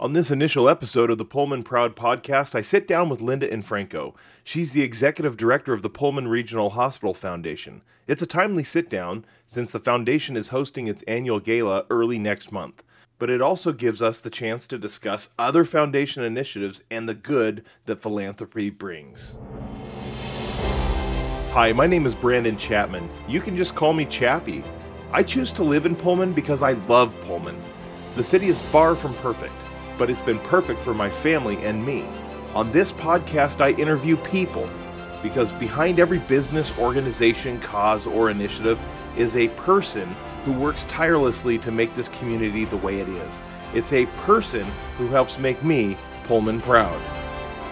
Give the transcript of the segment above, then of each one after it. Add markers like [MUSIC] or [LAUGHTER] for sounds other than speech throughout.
On this initial episode of the Pullman Proud podcast, I sit down with Linda Infranco. She's the executive director of the Pullman Regional Hospital Foundation. It's a timely sit down since the foundation is hosting its annual gala early next month. But it also gives us the chance to discuss other foundation initiatives and the good that philanthropy brings. Hi, my name is Brandon Chapman. You can just call me Chappie. I choose to live in Pullman because I love Pullman. The city is far from perfect but it's been perfect for my family and me. On this podcast, I interview people because behind every business, organization, cause, or initiative is a person who works tirelessly to make this community the way it is. It's a person who helps make me Pullman proud.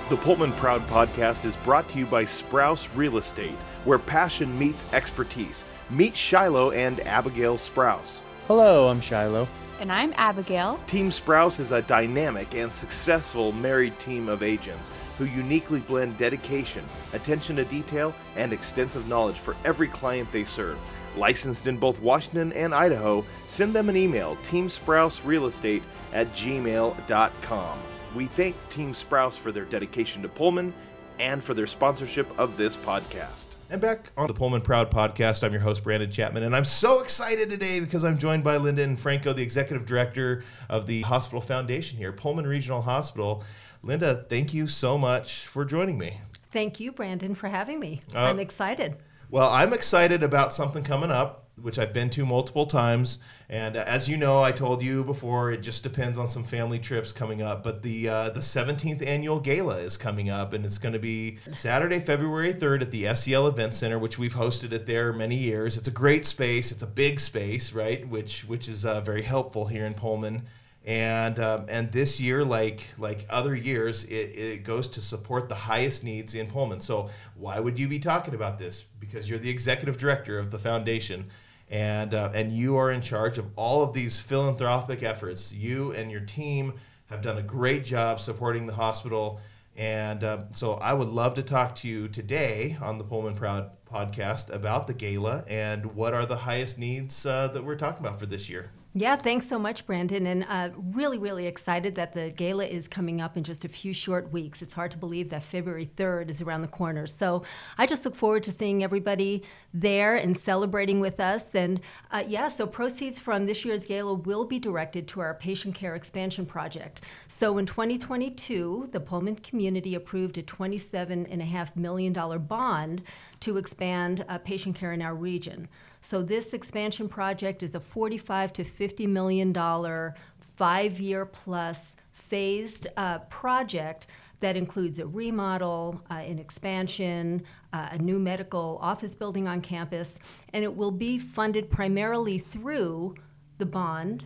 The Pullman Proud podcast is brought to you by Sprouse Real Estate, where passion meets expertise. Meet Shiloh and Abigail Sprouse. Hello, I'm Shiloh. And I'm Abigail. Team Sprouse is a dynamic and successful married team of agents who uniquely blend dedication, attention to detail, and extensive knowledge for every client they serve. Licensed in both Washington and Idaho, send them an email, teamsprouserealestate at gmail.com. We thank Team Sprouse for their dedication to Pullman and for their sponsorship of this podcast. And back on the Pullman Proud podcast, I'm your host, Brandon Chapman, and I'm so excited today because I'm joined by Linda Infranco, the executive director of the Hospital Foundation here, Pullman Regional Hospital. Linda, thank you so much for joining me. Thank you, Brandon, for having me. Uh, I'm excited. Well, I'm excited about something coming up which I've been to multiple times. And as you know, I told you before, it just depends on some family trips coming up. But the uh, the 17th annual gala is coming up, and it's going to be Saturday, February 3rd at the SEL Event Center, which we've hosted it there many years. It's a great space. It's a big space, right? Which which is uh, very helpful here in Pullman. And um, and this year, like like other years, it, it goes to support the highest needs in Pullman. So why would you be talking about this? Because you're the executive director of the foundation and uh, and you are in charge of all of these philanthropic efforts. You and your team have done a great job supporting the hospital, and uh, so I would love to talk to you today on the Pullman Proud podcast about the gala and what are the highest needs uh, that we're talking about for this year. Yeah, thanks so much, Brandon. And uh, really, really excited that the gala is coming up in just a few short weeks. It's hard to believe that February 3rd is around the corner. So I just look forward to seeing everybody there and celebrating with us. And uh, yeah, so proceeds from this year's gala will be directed to our patient care expansion project. So in 2022, the Pullman community approved a $27.5 million bond to expand uh, patient care in our region. So this expansion project is a 45 to 50 million dollar, five-year plus phased uh, project that includes a remodel, uh, an expansion, uh, a new medical office building on campus, and it will be funded primarily through the bond.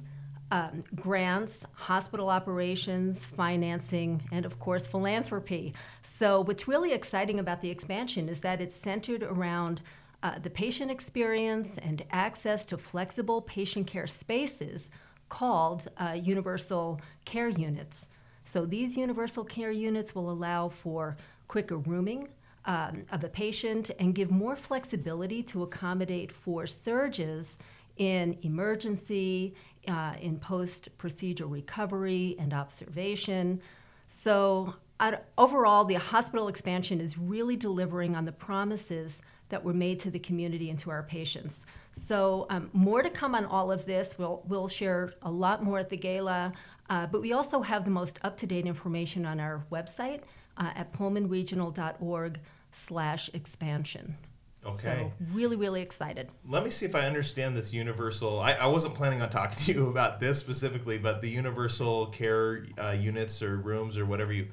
Um, grants, hospital operations, financing, and of course, philanthropy. So, what's really exciting about the expansion is that it's centered around uh, the patient experience and access to flexible patient care spaces called uh, universal care units. So these universal care units will allow for quicker rooming um, of a patient and give more flexibility to accommodate for surges in emergency, uh, in post procedure recovery and observation. So, uh, overall, the hospital expansion is really delivering on the promises that were made to the community and to our patients. So um, more to come on all of this. We'll, we'll share a lot more at the gala, uh, but we also have the most up-to-date information on our website uh, at pullmanregional.org slash expansion. Okay. So really, really excited. Let me see if I understand this universal. I, I wasn't planning on talking to you [LAUGHS] about this specifically, but the universal care uh, units or rooms or whatever you,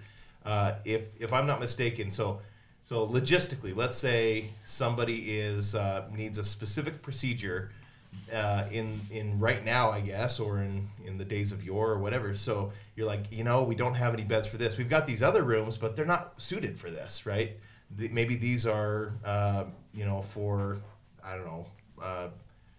uh, if if I'm not mistaken, so so logistically, let's say somebody is uh, needs a specific procedure uh, in in right now, I guess, or in in the days of yore or whatever. So you're like, you know, we don't have any beds for this. We've got these other rooms, but they're not suited for this, right? The, maybe these are, uh, you know, for I don't know. Uh,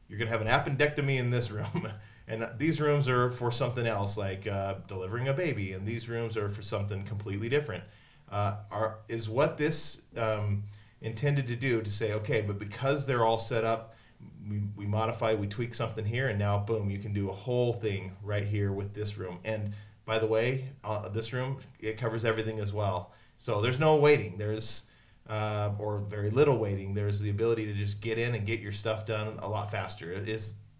you're gonna have an appendectomy in this [LAUGHS] room. and these rooms are for something else like uh, delivering a baby and these rooms are for something completely different uh, are, is what this um, intended to do to say, okay, but because they're all set up, we, we modify, we tweak something here, and now boom, you can do a whole thing right here with this room. And by the way, uh, this room it covers everything as well. So there's no waiting. There's uh, or very little waiting. There's the ability to just get in and get your stuff done a lot faster.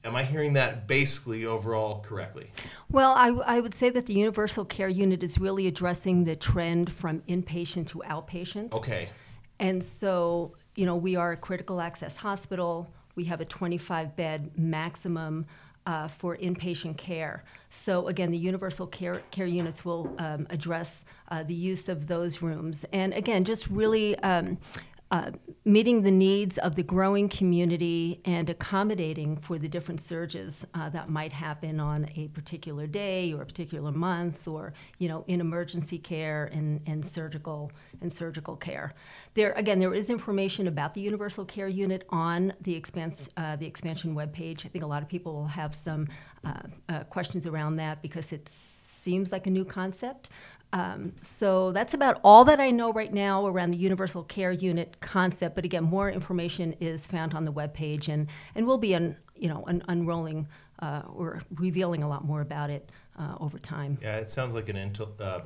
Am I hearing that basically overall correctly? Well, I, I would say that the universal care unit is really addressing the trend from inpatient to outpatient. Okay. And so, you know, we are a critical access hospital. We have a 25 bed maximum uh, for inpatient care. So again, the universal care, care units will um, address uh, the use of those rooms. And again, just really um, uh, meeting the needs of the growing community and accommodating for the different surges uh, that might happen on a particular day or a particular month or you know in emergency care and, and surgical and surgical care. There again there is information about the universal care unit on the expanse uh, the expansion webpage. I think a lot of people will have some uh, uh, questions around that because it seems like a new concept um, so that's about all that I know right now around the universal care unit concept. But again, more information is found on the webpage, and and we'll be un, you know un, unrolling uh, or revealing a lot more about it uh, over time. Yeah, it sounds like an intel, uh,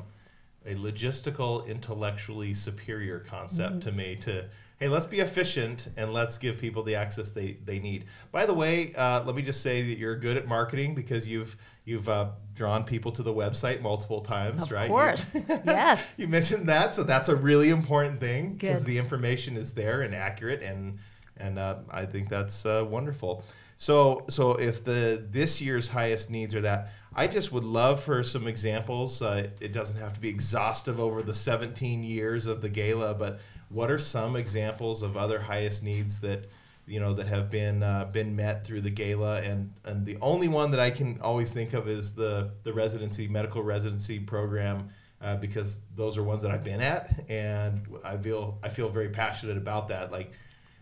a logistical, intellectually superior concept mm-hmm. to me. To hey, let's be efficient and let's give people the access they, they need. By the way, uh, let me just say that you're good at marketing because you've you've uh, drawn people to the website multiple times, of right? Of course, you, [LAUGHS] yes. You mentioned that, so that's a really important thing because the information is there and accurate, and and uh, I think that's uh, wonderful. So so if the this year's highest needs are that. I just would love for some examples. Uh, it doesn't have to be exhaustive over the 17 years of the gala, but what are some examples of other highest needs that you know that have been uh, been met through the gala and and the only one that I can always think of is the the residency medical residency program uh, because those are ones that I've been at and I feel I feel very passionate about that like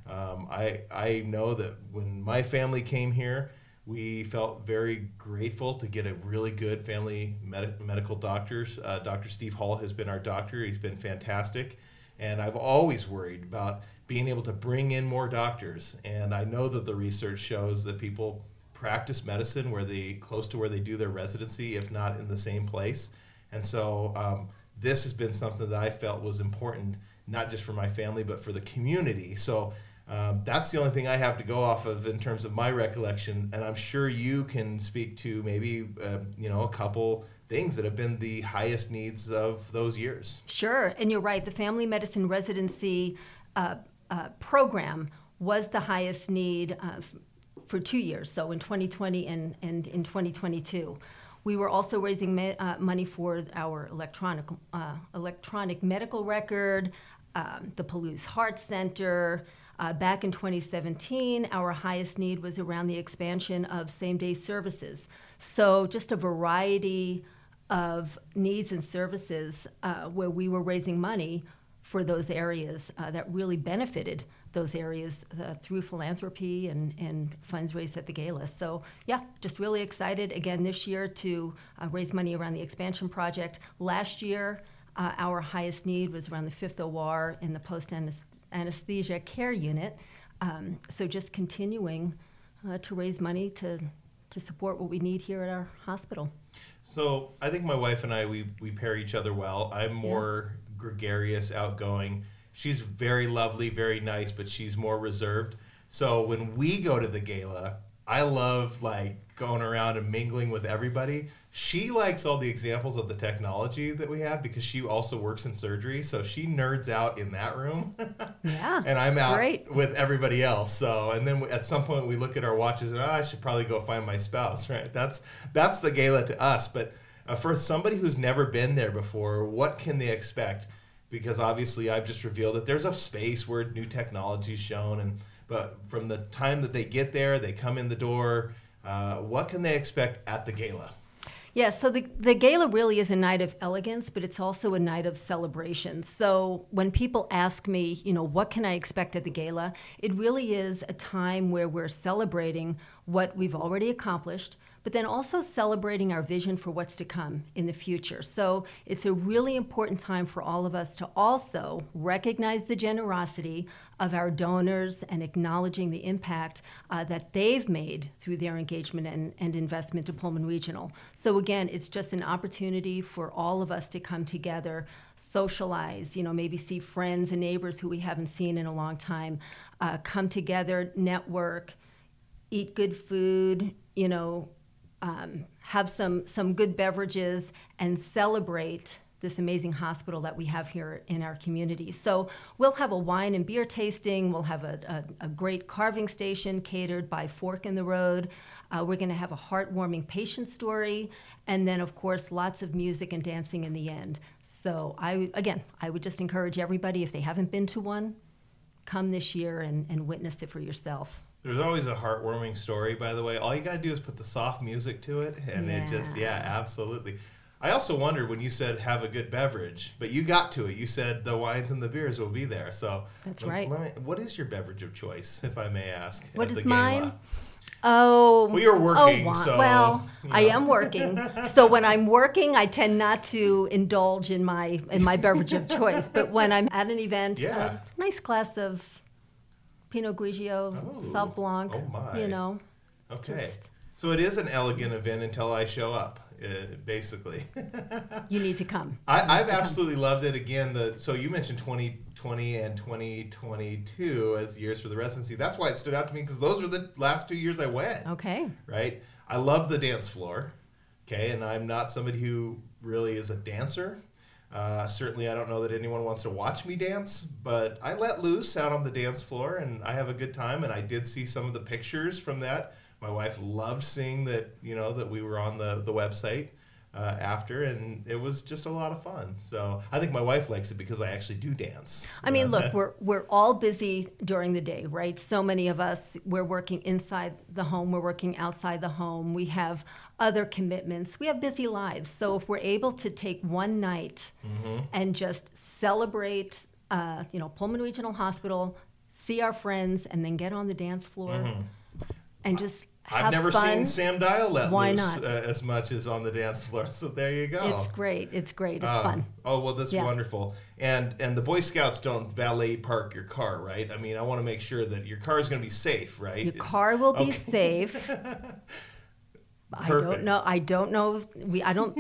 um, I I know that when my family came here we felt very grateful to get a really good family med- medical doctors. Uh, Dr. Steve Hall has been our doctor. He's been fantastic. And I've always worried about being able to bring in more doctors. And I know that the research shows that people practice medicine where they close to where they do their residency, if not in the same place. And so um, this has been something that I felt was important, not just for my family, but for the community. So um, that's the only thing I have to go off of in terms of my recollection. And I'm sure you can speak to maybe uh, you know a couple things that have been the highest needs of those years. Sure, and you're right. The family medicine residency uh, uh, program was the highest need uh, for two years, so in 2020 and, and in 2022. We were also raising me- uh, money for our electronic uh, electronic medical record, um, the Palouse Heart Center. Uh, back in 2017, our highest need was around the expansion of same day services. So, just a variety of needs and services uh, where we were raising money for those areas uh, that really benefited those areas uh, through philanthropy and, and funds raised at the gala. So, yeah, just really excited again this year to uh, raise money around the expansion project. Last year, uh, our highest need was around the fifth OR in the post anesthesia care unit. Um, so, just continuing uh, to raise money to, to support what we need here at our hospital. So I think my wife and I we we pair each other well. I'm more yeah. gregarious, outgoing. She's very lovely, very nice, but she's more reserved. So when we go to the gala, I love like going around and mingling with everybody. She likes all the examples of the technology that we have because she also works in surgery. So she nerds out in that room. [LAUGHS] Yeah. and I'm out with everybody else. So, and then at some point we look at our watches and oh, I should probably go find my spouse, [LAUGHS] right? That's that's the gala to us. But uh, for somebody who's never been there before, what can they expect? Because obviously I've just revealed that there's a space where new technology is shown and but from the time that they get there, they come in the door. Uh, what can they expect at the gala? Yeah, so the, the gala really is a night of elegance, but it's also a night of celebration. So when people ask me, you know, what can I expect at the gala, it really is a time where we're celebrating what we've already accomplished, but then also celebrating our vision for what's to come in the future. So it's a really important time for all of us to also recognize the generosity of our donors and acknowledging the impact uh, that they've made through their engagement and, and investment to Pullman Regional. So again, it's just an opportunity for all of us to come together, socialize, you know, maybe see friends and neighbors who we haven't seen in a long time, uh, come together, network, eat good food, you know, um, have some, some good beverages, and celebrate this amazing hospital that we have here in our community. So we'll have a wine and beer tasting. We'll have a, a, a great carving station catered by Fork in the Road. Uh, we're going to have a heartwarming patient story, and then of course lots of music and dancing in the end. So I again, I would just encourage everybody if they haven't been to one, come this year and, and witness it for yourself. There's always a heartwarming story, by the way. All you got to do is put the soft music to it, and it just, yeah, Yeah. absolutely. I also wondered when you said have a good beverage, but you got to it. You said the wines and the beers will be there. So That's right. let me- what is your beverage of choice, if I may ask? What gala? mine? Oh, Well, you're oh, working, oh, so, well, you I am working. [LAUGHS] So when I'm working, I tend not to indulge in my in my beverage of choice. But when I'm at an event, Yeah. a nice glass of Pinot Grigio, Oh, Sauv Blanc, oh my. you know. Okay. Just- So it is an elegant event until I show up, uh, basically. [LAUGHS] You need to come. I, I've absolutely loved it. Again, the so you mentioned 2020 and 2022 as years for the residency. That's why it stood out to me because those were the last two years I went. Okay. Right. I love the dance floor. Okay, and I'm not somebody who really is a dancer. Uh, certainly, I don't know that anyone wants to watch me dance, but I let loose out on the dance floor and I have a good time. And I did see some of the pictures from that. My wife loved seeing that, you know, that we were on the, the website uh, after, and it was just a lot of fun. So I think my wife likes it because I actually do dance. I mean, look, [LAUGHS] we're we're all busy during the day, right? So many of us we're working inside the home, we're working outside the home. We have other commitments. We have busy lives. So if we're able to take one night Mm-hmm. and just celebrate, uh, you know, Pullman Regional Hospital, see our friends, and then get on the dance floor and just Mm-hmm. I've never fun. seen Sam Dial let Why loose not? Uh, as much as on the dance floor. So there you go. It's great. It's great. It's Um, fun. Oh well, that's Yeah. wonderful. And and the Boy Scouts don't valet park your car, right? I mean, I want to make sure that your car is going to be safe, right? Your It's- car will be okay. [LAUGHS] safe. I don't know. I don't know. We I don't.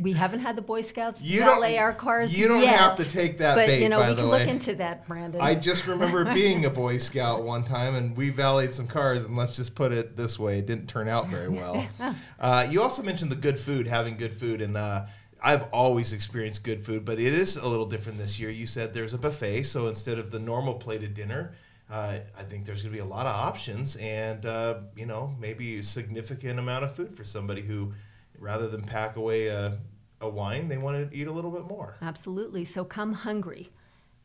We [LAUGHS] haven't had the Boy Scouts You don't- valet our cars. you don't yet, have to take that But bait, you know, we can way. look into that, Brandon. I just remember being a [LAUGHS] Boy Scout one time, and we valeted some cars. And let's just put it this way: it didn't turn out very well. [LAUGHS] uh, you also mentioned the good food, having good food, and uh, I've always experienced good food, but it is a little different this year. You said there's a buffet, so instead of the normal plated dinner. Uh, I think there's going to be a lot of options, and uh, you know maybe a significant amount of food for somebody who, rather than pack away a, a wine, they want to eat a little bit more. Absolutely. So come hungry,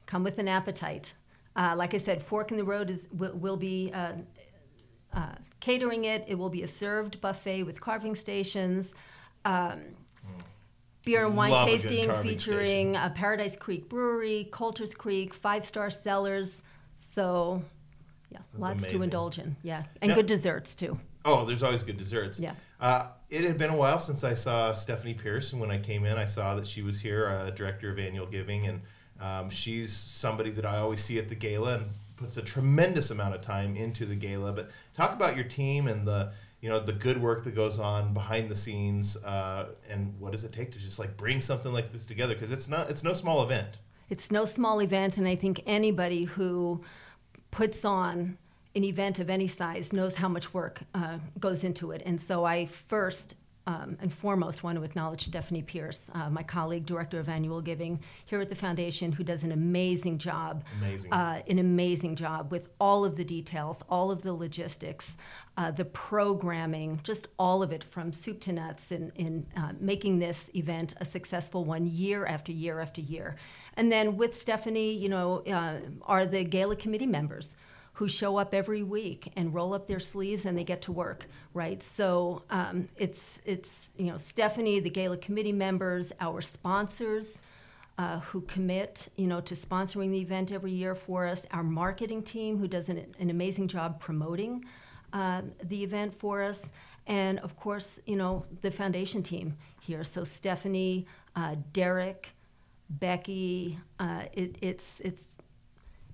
come with an appetite. Uh, like I said, Fork in the Road is will, will be uh, uh, catering it. It will be a served buffet with carving stations. Um, Beer and wine Love tasting featuring uh, Paradise Creek Brewery, Colter's Creek, Five Star Cellars. So, yeah, lots amazing. to indulge in. Yeah, and Now- good desserts too. Oh, there's always good desserts. Yeah. Uh, it had been a while since I saw Stephanie Pierce, and when I came in, I saw that she was here, uh, director of annual giving, and um, she's somebody that I always see at the gala and puts a tremendous amount of time into the gala. But talk about your team and the you know the good work that goes on behind the scenes, uh, and what does it take to just like bring something like this together? Because it's not it's no small event. It's no small event, and I think anybody who puts on an event of any size knows how much work uh, goes into it. And so I first um, and foremost want to acknowledge Stephanie Pierce, uh, my colleague, director of annual giving here at the foundation, who does an amazing job. Amazing. Uh, an amazing job with all of the details, all of the logistics, uh, the programming, just all of it from soup to nuts in, in uh, making this event a successful one year after year after year. And then with Stephanie, you know, uh, are the gala committee members who show up every week and roll up their sleeves and they get to work, right? So um, it's it's you know Stephanie, the gala committee members, our sponsors. Uh, who commit, you know, to sponsoring the event every year for us? Our marketing team, who does an, an amazing job promoting uh, the event for us, and of course, you know, the foundation team here. So Stephanie, uh, Derek, Becky, uh, it, it's, it's,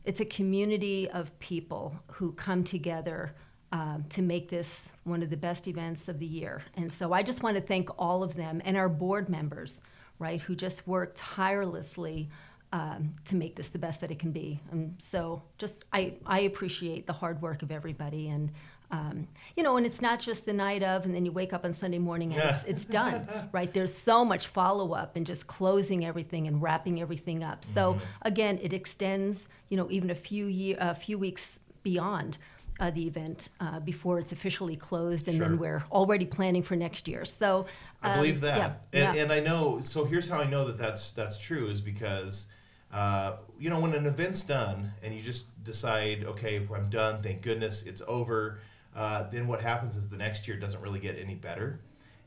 it's a community of people who come together um, to make this one of the best events of the year. And so I just want to thank all of them and our board members, right, who just work tirelessly um, to make this the best that it can be. And so just I, I appreciate the hard work of everybody and um, you know, and it's not just the night of, and then you wake up on Sunday morning and it's, it's done, [LAUGHS] right? There's so much follow up and just closing everything and wrapping everything up. So Mm-hmm. again, it extends, you know, even a few year, a few weeks beyond uh, the event uh, before it's officially closed, and Sure. then we're already planning for next year. So I um, believe that, yeah, and, yeah. and I know. So here's how I know that that's that's true is because, uh, you know, when an event's done and you just decide, okay, I'm done. Thank goodness it's over. Uh, then what happens is the next year doesn't really get any better.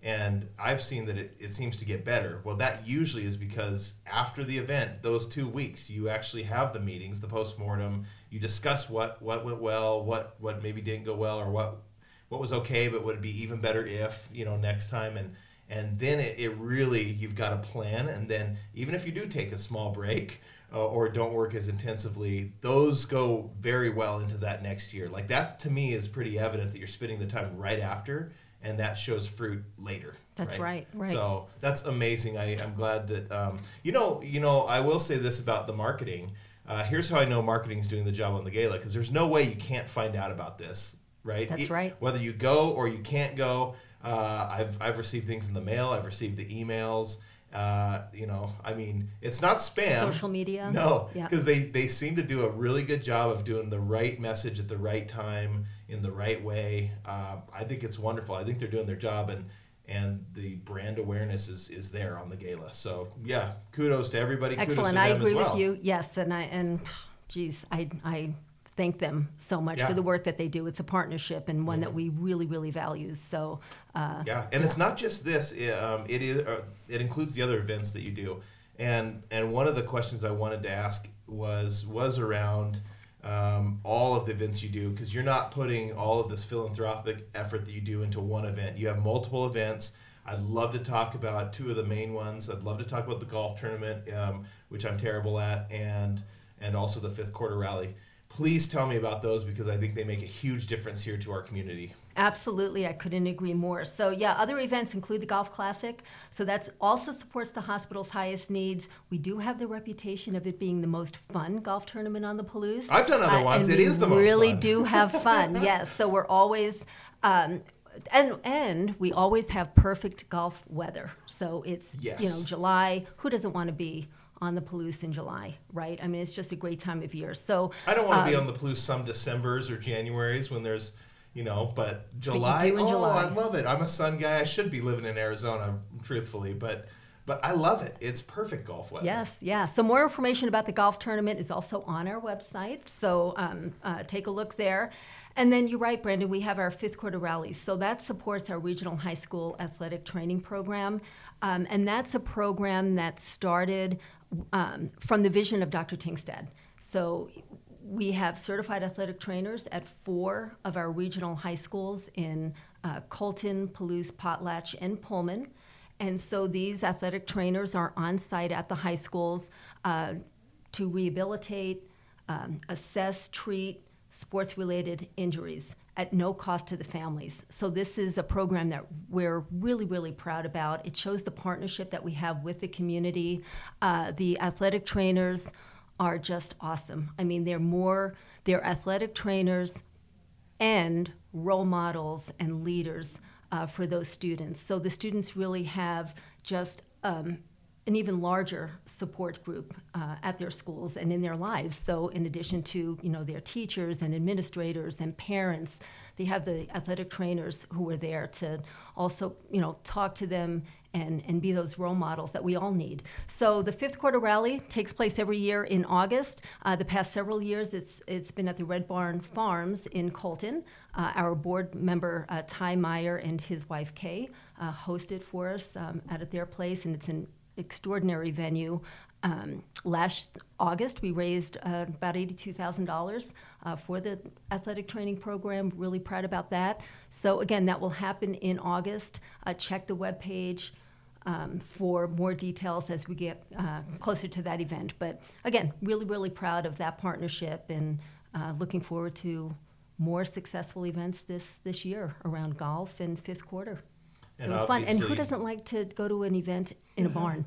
And I've seen that it, it seems to get better. Well, that usually is because after the event, those two weeks, you actually have the meetings, the postmortem. You discuss what what went well, what what maybe didn't go well, or what what was okay, but would it be even better if you know next time and and then it, it really you've got a plan and then even if you do take a small break uh, or don't work as intensively those go very well into that next year. Like that to me is pretty evident that you're spending the time right after and that shows fruit later That's right, right. so that's amazing. I, i'm glad that um, you know you know i will say this about the marketing. Uh, here's how i know marketing is doing the job on the gala because there's no way you can't find out about this right? That's E- right. whether you go or you can't go uh, I've, I've received things in the mail i've received the emails uh, you know i mean it's not spam Social media? no Yeah. because they, they seem to do a really good job of doing the right message at the right time in the right way uh, i think it's wonderful i think they're doing their job and and the brand awareness is, is there on the gala so yeah kudos to everybody kudos Excellent. to I agree well. with you. Yes, and I and geez, I I thank them so much Yeah. Mm-hmm. for the work that they do. It's a partnership and one that we really really value. So uh, Yeah, and it's not just this. It, um, it is. Uh, it includes the other events that you do, and and one of the questions I wanted to ask was was around um, all of the events you do because you're not putting all of this philanthropic effort that you do into one event. You have multiple events. I'd love to talk about two of the main ones. I'd love to talk about the golf tournament, um, which I'm terrible at, and and also the fifth quarter rally. Please tell me about those because I think they make a huge difference here to our community. Absolutely, I couldn't agree more. So, yeah, other events include the Golf Classic. So, that also supports the hospital's highest needs. We do have the reputation of it being the most fun golf tournament on the Palouse. I've done other ones. And It is the most We really fun. do have fun, [LAUGHS] yes. So, we're always. Um, and and we always have perfect golf weather. So it's you know Yes. July. Who doesn't want to be on the Palouse in July, right? I mean, it's just a great time of year. So I don't want to be um, on the Palouse some December's or January's when there's, you know, but July. in oh, July. I love it. I'm a sun guy. I should be living in Arizona, truthfully, but but I love it. It's perfect golf weather. Yes, yeah. So more information about the golf tournament is also on our website. So um, uh, take a look there. And then you're right, Brandon, we have our fifth quarter rallies. So that supports our regional high school athletic training program. Um, and that's a program that started um, from the vision of Dr. Tingstad. So we have certified athletic trainers at four of our regional high schools in uh, Colton, Palouse, Potlatch, and Pullman. And so these athletic trainers are on site at the high schools uh, to rehabilitate, um, assess, treat sports related injuries at no cost to the families. So this is a program that we're really, really proud about. It shows the partnership that we have with the community. Uh, the athletic trainers are just awesome. I mean, they're more, they're athletic trainers and role models and leaders uh, for those students. So the students really have just um, an even larger support group uh, at their schools and in their lives. So in addition to you know their teachers and administrators and parents, they have the athletic trainers who are there to also you know talk to them and, and be those role models that we all need. So the fifth quarter rally takes place every year in August. Uh, the past several years, it's it's been at the Red Barn Farms in Colton. Uh, our board member uh, Ty Meyer and his wife Kay uh, hosted for us um, at their place, and it's an extraordinary venue. Um, last August, we raised uh, about $82,000 uh, for the athletic training program. Really proud about that. So, again, that will happen in August. Uh, check the webpage um, for more details as we get uh, closer to that event. But again, really, really proud of that partnership and uh, looking forward to more successful events this, this year around golf and fifth quarter. So And it's fun. And who doesn't like to go to an event in a barn?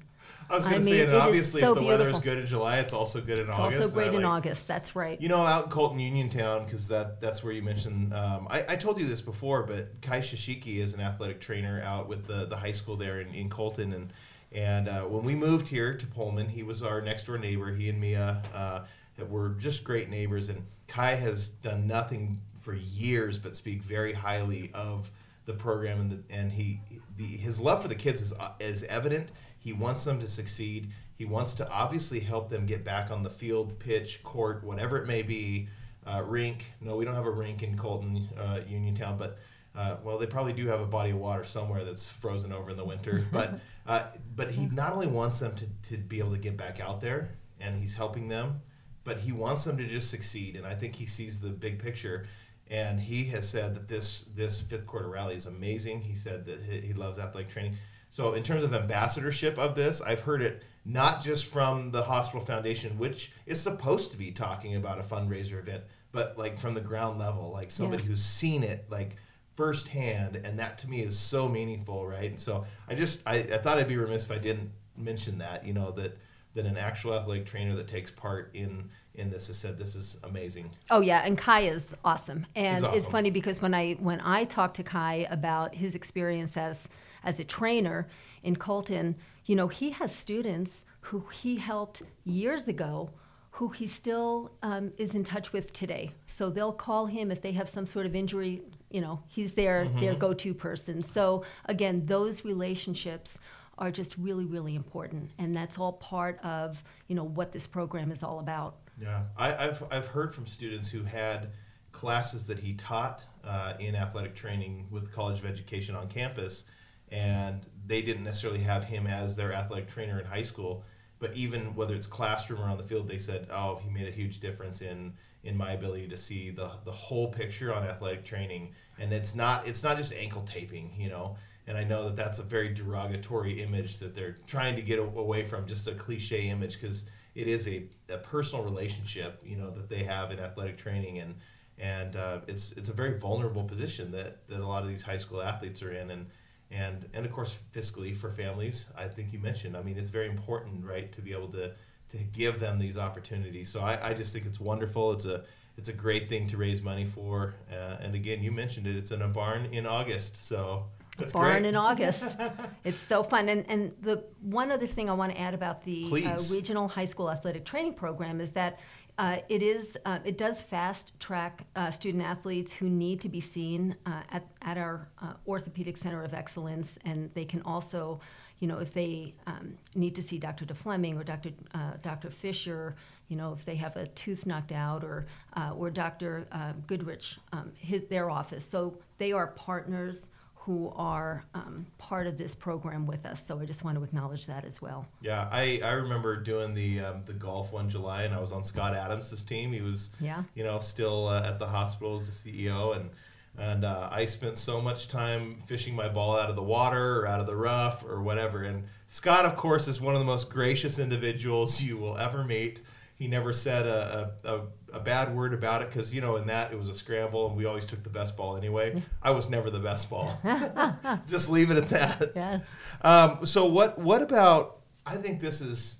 I was going to mean, say, and obviously, so if the weather is good in July, it's also good in It's August. also and I great in like- August. That's right. You know, out in Colton Uniontown, because that that's where you mentioned. Um, I, I told you this before, but Kai Shishiki is an athletic trainer out with the, the high school there in, in Colton, and and uh, when we moved here to Pullman, he was our next door neighbor. He and Mia uh, were just great neighbors, and Kai has done nothing for years but speak very highly of the program, and the, and he the, his love for the kids is uh, is evident. He wants them to succeed. He wants to obviously help them get back on the field, pitch, court, whatever it may be. Uh, rink. No, we don't have a rink in Colton, uh, Uniontown, but uh, well, they probably do have a body of water somewhere that's frozen over in the winter. [LAUGHS] But uh, but he not only wants them to, to be able to get back out there, and he's helping them, but he wants them to just succeed. And I think he sees the big picture. And he has said that this this fifth quarter rally is amazing. He said that he, he loves athletic training. So in terms of ambassadorship of this, I've heard it not just from the Hospital Foundation, which is supposed to be talking about a fundraiser event, but like from the ground level, like somebody Yes. who's seen it like firsthand, and that to me is so meaningful, right? And so I just I, I thought I'd be remiss if I didn't mention that, you know, that that an actual athletic trainer that takes part in in this has said this is amazing. Oh yeah, and Kai is awesome. And He's it's funny because when I when I talked to Kai about his experience as as a trainer in Colton, you know, he has students who he helped years ago who he still um, is in touch with today. So they'll call him if they have some sort of injury. You know, he's their their Mm-hmm. go-to person. So again, those relationships are just really really important, and that's all part of you know what this program is all about. Yeah, I, I've I've heard from students who had classes that he taught uh, in athletic training with the College of Education on campus, and they didn't necessarily have him as their athletic trainer in high school. But even whether it's classroom or on the field, they said, "Oh, he made a huge difference in in my ability to see the the whole picture on athletic training." And it's not it's not just ankle taping, you know. And I know that that's a very derogatory image that they're trying to get away from, just a cliche image, because it is a, a personal relationship, you know, that they have in athletic training, and and uh, it's it's a very vulnerable position that, that a lot of these high school athletes are in, and and and of course fiscally for families, I think you mentioned. I mean, it's very important, right, to be able to to give them these opportunities. So I, I just think it's wonderful. It's a it's a great thing to raise money for, uh, and again, you mentioned it. It's in a barn in August, so that's barn great. in August. [LAUGHS] it's so fun. And, and the one other thing I want to add about the uh, regional high school athletic training program is that uh, it is uh, it does fast track uh, student athletes who need to be seen uh, at, at our uh, orthopedic center of excellence, and they can also. You know, if they um, need to see Dr. DeFleming or Dr. Uh, Dr. Fisher, you know, if they have a tooth knocked out, or uh, or Dr. Uh, Goodrich, um, his, their office. So they are partners who are um, part of this program with us. So I just want to acknowledge that as well. Yeah, I, I remember doing the um, the golf one July, and I was on Scott Adams' team. He was, Yeah. you know, still uh, at the hospital as the CEO, and and uh, I spent so much time fishing my ball out of the water or out of the rough or whatever. And Scott, of course, is one of the most gracious individuals you will ever meet. He never said a, a, a, a bad word about it because, you know, in that it was a scramble and we always took the best ball anyway. I was never the best ball. [LAUGHS] Just leave it at that. Yeah. Um, so what what about? I think this is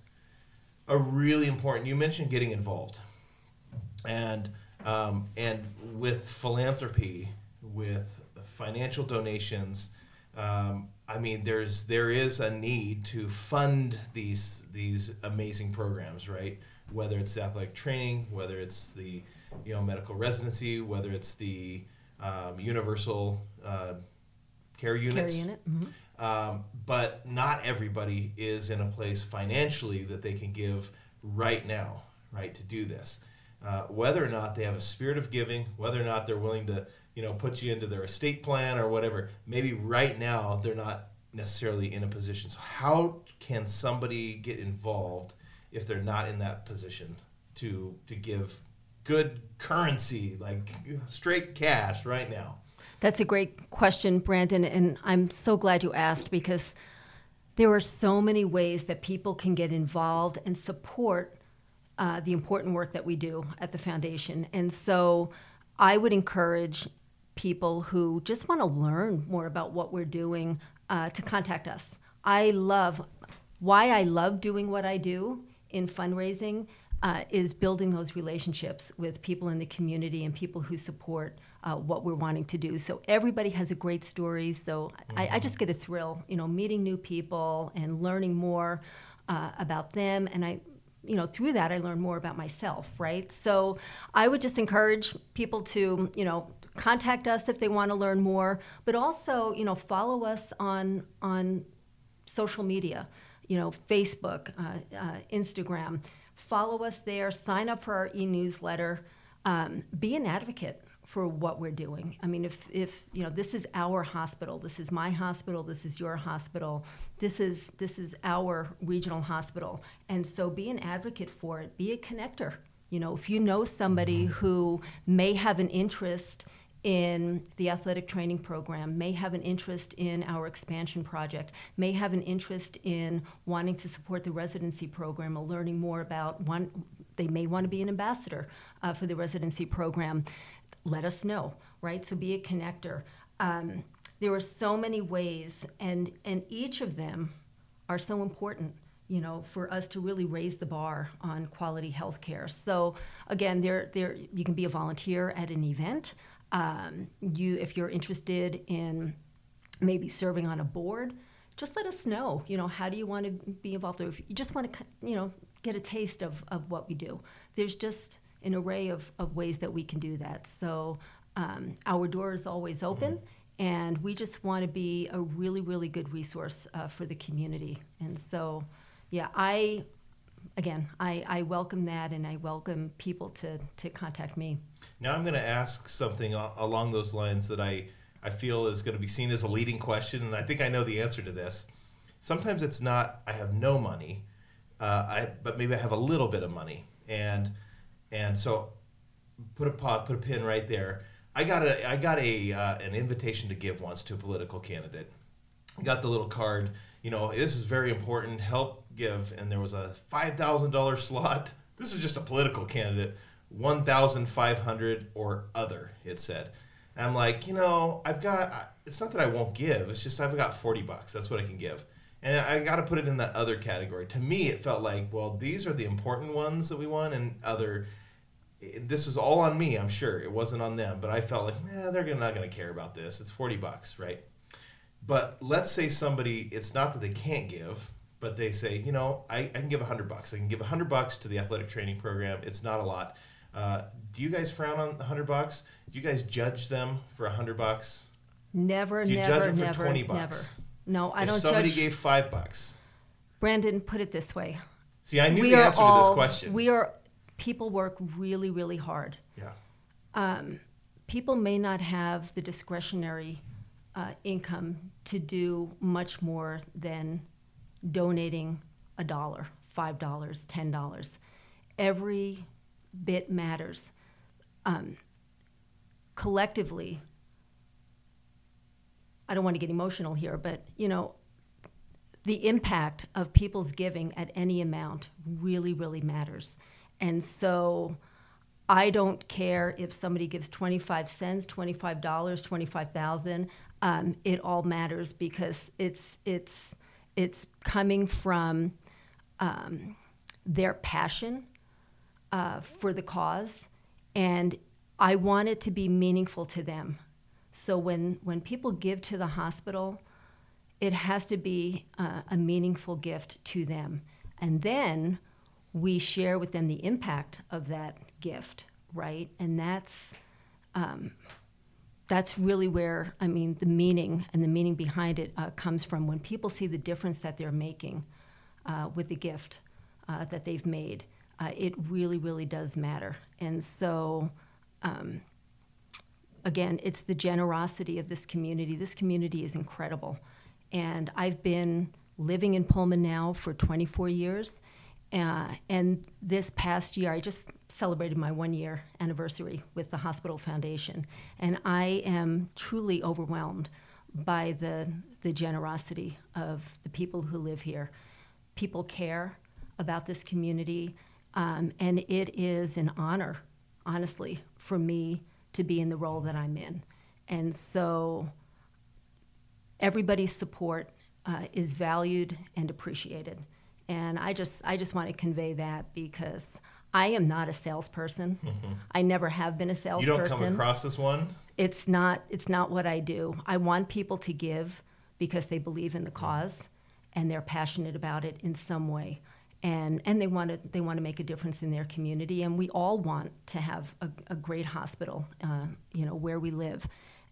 a really important. You mentioned getting involved, and um, and with philanthropy, with financial donations. Um, I mean, there's there is a need to fund these these amazing programs, right? Whether it's athletic training, whether it's the you know medical residency, whether it's the um, universal uh, care Care units. unit. mhm. Um, but not everybody is in a place financially that they can give right now, right, to do this. Uh, whether or not they have a spirit of giving, whether or not they're willing to, you know, put you into their estate plan or whatever, maybe right now they're not necessarily in a position. So how can somebody get involved if they're not in that position to to give good currency, like straight cash right now? That's a great question, Brandon, and I'm so glad you asked because there are so many ways that people can get involved and support uh, the important work that we do at the foundation. And so I would encourage people who just want to learn more about what we're doing uh, to contact us. I love why I love doing what I do in fundraising uh, is building those relationships with people in the community and people who support uh, what we're wanting to do. So everybody has a great story. So mm-hmm. I, I, just get a thrill, you know, meeting new people and learning more uh, about them. And I, you know, through that I learn more about myself, right? So I would just encourage people to, you know, contact us if they want to learn more, but also, you know, follow us on on social media, you know, Facebook, uh, uh, Instagram. Follow us there. Sign up for our e-newsletter. Um, be an advocate for what we're doing. I mean, if, if you know, this is our hospital, this is my hospital, this is your hospital, this is this is our regional hospital, and so be an advocate for it. Be a connector. You know, if you know somebody mm-hmm. who may have an interest in the athletic training program, may have an interest in our expansion project, may have an interest in wanting to support the residency program or learning more about one, they may want to be an ambassador uh, for the residency program let us know, right? So be a connector. Um, there are so many ways, and and each of them are so important you know, for us to really raise the bar on quality health care. So again, there, there, you can be a volunteer at an event. Um, you, if you're interested in maybe serving on a board, just let us know. You know, how do you want to be involved? Or if you just want to, you know, get a taste of, of what we do. There's just an array of, of ways that we can do that. So um, our door is always open, mm-hmm. and we just want to be a really, really good resource uh, for the community. And so, yeah, I, again, I, I welcome that, and I welcome people to, to contact me. Now I'm going to ask something along those lines that I, I feel is going to be seen as a leading question, and I think I know the answer to this. Sometimes it's not, I have no money, uh, I, but maybe I have a little bit of money. And and so, put a put a pin right there. I got a I got a uh, an invitation to give once to a political candidate. I got the little card. You know, this is very important. Help give, and there was a five thousand dollar slot. This is just a political candidate. One thousand five hundred or other. It said. And I'm like, you know, I've got. It's not that I won't give. It's just I've got forty bucks. That's what I can give and I got to put it in that other category. To me, it felt like, well, these are the important ones that we want, and other this is all on me, I'm sure. It wasn't on them, but I felt like, eh, they're not going to care about this. It's 40 bucks, right? But let's say somebody, it's not that they can't give, but they say, you know, I, I can give a 100 bucks. I can give a 100 bucks to the athletic training program. It's not a lot. Uh, do you guys frown on a 100 bucks? Do you guys judge them for a 100 bucks? Never, do you never, judge them for never, 20 bucks? Never. No, I if don't somebody judge. gave 5 bucks. Brandon, put it this way. See, I knew we the answer all, to this question. We are people work really, really hard. Yeah. Um, people may not have the discretionary uh, income to do much more than donating a dollar, five dollars, ten dollars. Every bit matters. Um, collectively, I don't want to get emotional here, but you know, the impact of people's giving at any amount really, really matters. And so I don't care if somebody gives 25 cents, $25, 25,000. Um, it all matters because it's, it's, it's coming from um, their passion uh, for the cause. And I want it to be meaningful to them. So when, when people give to the hospital, it has to be uh, a meaningful gift to them. And then we share with them the impact of that gift, right? And that's um, that's really where I mean the meaning and the meaning behind it uh, comes from when people see the difference that they're making uh, with the gift uh, that they've made. Uh, it really, really does matter. And so, um, again, it's the generosity of this community. This community is incredible, and I've been living in Pullman now for 24 years Uh, and this past year, I just celebrated my one year anniversary with the Hospital Foundation. And I am truly overwhelmed by the, the generosity of the people who live here. People care about this community, um, and it is an honor, honestly, for me to be in the role that I'm in. And so everybody's support uh, is valued and appreciated. And I just, I just want to convey that because I am not a salesperson. Mm-hmm. I never have been a salesperson. You don't come across as one? It's not, it's not what I do. I want people to give because they believe in the mm-hmm. cause and they're passionate about it in some way. And, and they want to they want to make a difference in their community, and we all want to have a, a great hospital, uh, you know, where we live.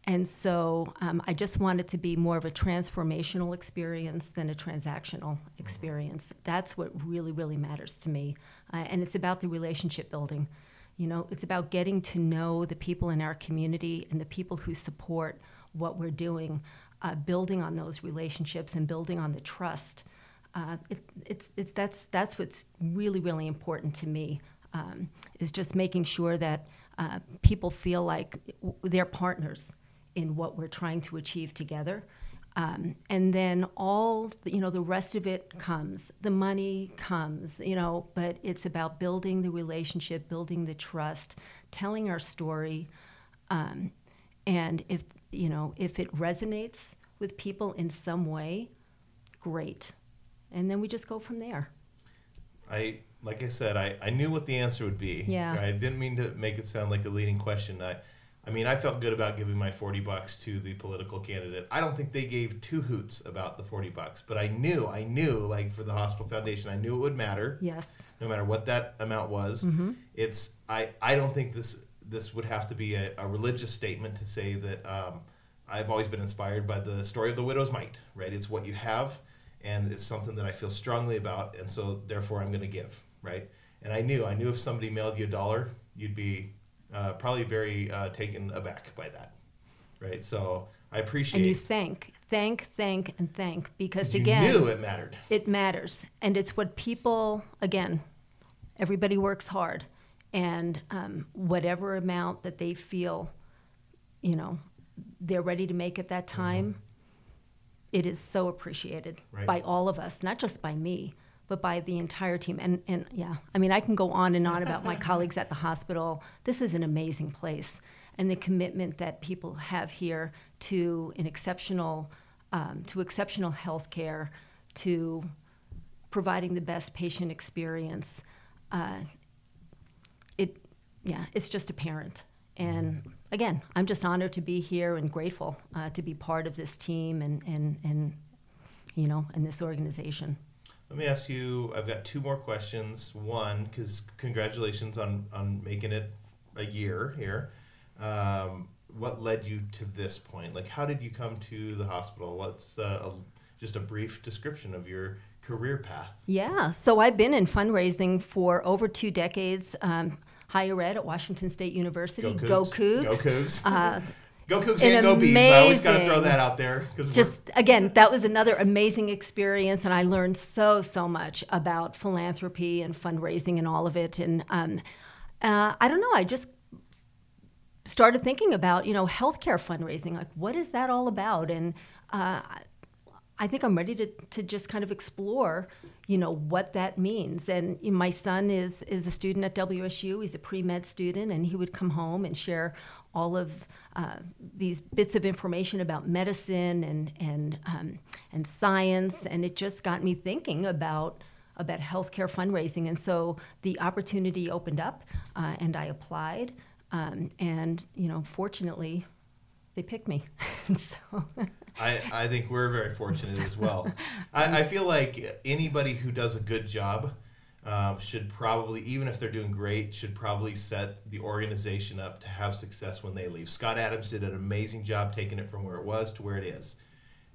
And so um, I just want it to be more of a transformational experience than a transactional experience. That's what really, really matters to me. Uh, and it's about the relationship building. You know, it's about getting to know the people in our community and the people who support what we're doing, uh, building on those relationships and building on the trust. Uh, it, it's, it's, that's, that's what's really, really important to me, um, is just making sure that uh, people feel like they're partners in what we're trying to achieve together. Um, and then all the, you know the rest of it comes. The money comes you know but it's about building the relationship building the trust telling our story. Um, and if you know if it resonates with people in some way great. And then we just go from there. I like i said i, I knew what the answer would be. Yeah. I didn't mean to make it sound like a leading question. I I mean, I felt good about giving my 40 bucks to the political candidate. I don't think they gave two hoots about the 40 bucks, but I knew, I knew, like for the hospital foundation, I knew it would matter. Yes. No matter what that amount was. Mm-hmm. It's, I, I don't think this, this would have to be a, a religious statement to say that um, I've always been inspired by the story of the widow's mite, right? It's what you have, and it's something that I feel strongly about, and so therefore I'm going to give, right? And I knew, I knew if somebody mailed you a dollar, you'd be uh, probably very uh, taken aback by that, right? So I appreciate. And you thank, thank, thank, and thank because you again, knew it mattered. It matters, and it's what people again. Everybody works hard, and um, whatever amount that they feel, you know, they're ready to make at that mm-hmm. time. Mm-hmm. It is so appreciated right. by all of us, not just by me but by the entire team. And, and yeah, I mean, I can go on and on about my [LAUGHS] colleagues at the hospital. This is an amazing place. And the commitment that people have here to an exceptional, um, to exceptional health care, to providing the best patient experience. Uh, it, yeah, it's just apparent. And again, I'm just honored to be here and grateful uh, to be part of this team and, and, and, you know, and this organization. Let me ask you. I've got two more questions. One, because congratulations on on making it a year here. Um, what led you to this point? Like, how did you come to the hospital? What's uh, a, just a brief description of your career path? Yeah, so I've been in fundraising for over two decades. Um, higher ed at Washington State University. Go Cougs. Go Cougs. Go Cougs. Uh, Go Cougs and go Bees. I always got to throw that out there. Just again, that was another amazing experience, and I learned so so much about philanthropy and fundraising and all of it. And um, uh, I don't know, I just started thinking about you know healthcare fundraising. Like, what is that all about? And uh, I think I'm ready to to just kind of explore, you know, what that means. And my son is is a student at WSU. He's a pre med student, and he would come home and share all of uh, these bits of information about medicine and and um, and science, and it just got me thinking about about healthcare fundraising. And so the opportunity opened up, uh, and I applied, um, and you know, fortunately, they picked me. [LAUGHS] so. [LAUGHS] I, I think we're very fortunate as well. [LAUGHS] I, I feel like anybody who does a good job um, should probably, even if they're doing great, should probably set the organization up to have success when they leave. Scott Adams did an amazing job taking it from where it was to where it is.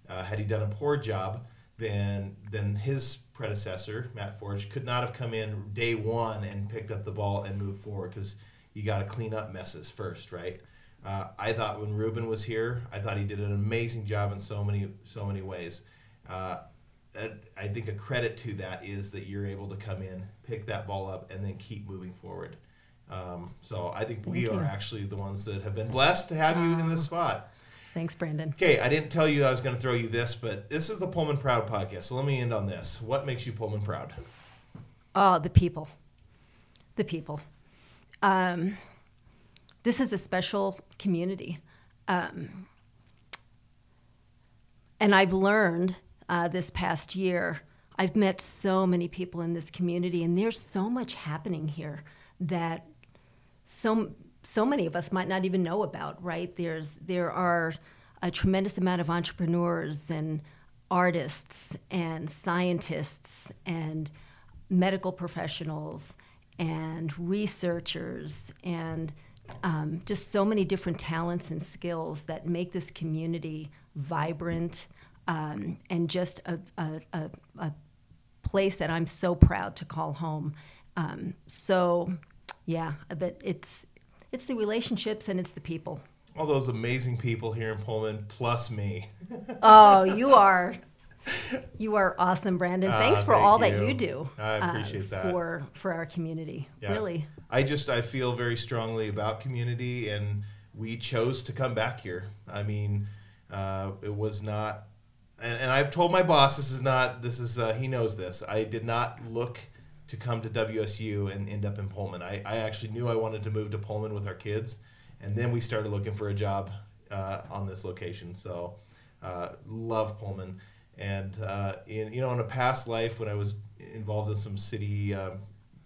Uh, had he done a poor job, then then his predecessor Matt Forge could not have come in day one and picked up the ball and moved forward because you got to clean up messes first, right? Uh, I thought when Ruben was here, I thought he did an amazing job in so many so many ways. Uh, uh, I think a credit to that is that you're able to come in, pick that ball up, and then keep moving forward. Um, so I think we are actually the ones that have been blessed to have you in this spot. Thanks, Brandon. Okay, I didn't tell you I was going to throw you this, but this is the Pullman Proud podcast. So let me end on this. What makes you Pullman proud? Oh, the people. The people. Um, this is a special community. Um, and I've learned uh, this past year, I've met so many people in this community, and there's so much happening here that so so many of us might not even know about right? There's there are a tremendous amount of entrepreneurs and artists and scientists and medical professionals and researchers and um, just so many different talents and skills that make this community vibrant um, and just a, a, a, a place that I'm so proud to call home. Um, so, yeah, but it's it's the relationships and it's the people. All those amazing people here in Pullman, plus me. [LAUGHS] Oh, you are you are awesome, Brandon. Ah, Thanks for thank all that you. you do. uh, I appreciate that. for for our community. Yeah. Really, I just I feel very strongly about community, and we chose to come back here. I mean, uh, it was not, and, and I've told my boss this is not this is uh, he knows this. I did not look to come to WSU and end up in Pullman. I, I actually knew I wanted to move to Pullman with our kids, and then we started looking for a job uh, on this location. So uh, love Pullman, and uh, in you know in a past life when I was involved in some city uh,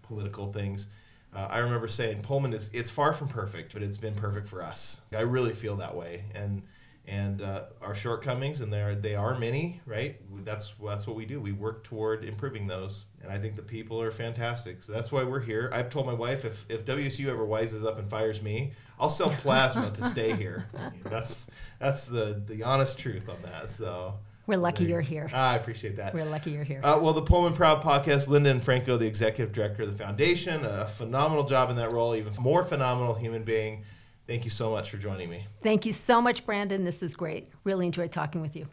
political things. Uh, I remember saying Pullman is it's far from perfect, but it's been perfect for us. I really feel that way, and and uh, our shortcomings, and there they are many, right? That's that's what we do. We work toward improving those, and I think the people are fantastic. So that's why we're here. I've told my wife if if WSU ever wises up and fires me, I'll sell [LAUGHS] plasma to stay here. That's that's the the honest truth on that. So we're lucky you you're here. I appreciate that. We're lucky you're here. Uh, well, the Pullman Proud podcast, Linda Infranco, the executive director of the foundation, a phenomenal job in that role, even more phenomenal human being. Thank you so much for joining me. Thank you so much, Brandon. This was great. Really enjoyed talking with you.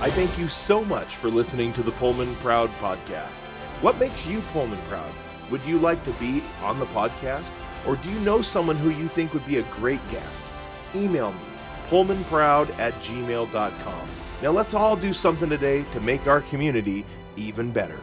I thank you so much for listening to the Pullman Proud podcast. What makes you Pullman Proud? Would you like to be on the podcast? Or do you know someone who you think would be a great guest? Email me, pullmanproud at gmail.com. Now let's all do something today to make our community even better.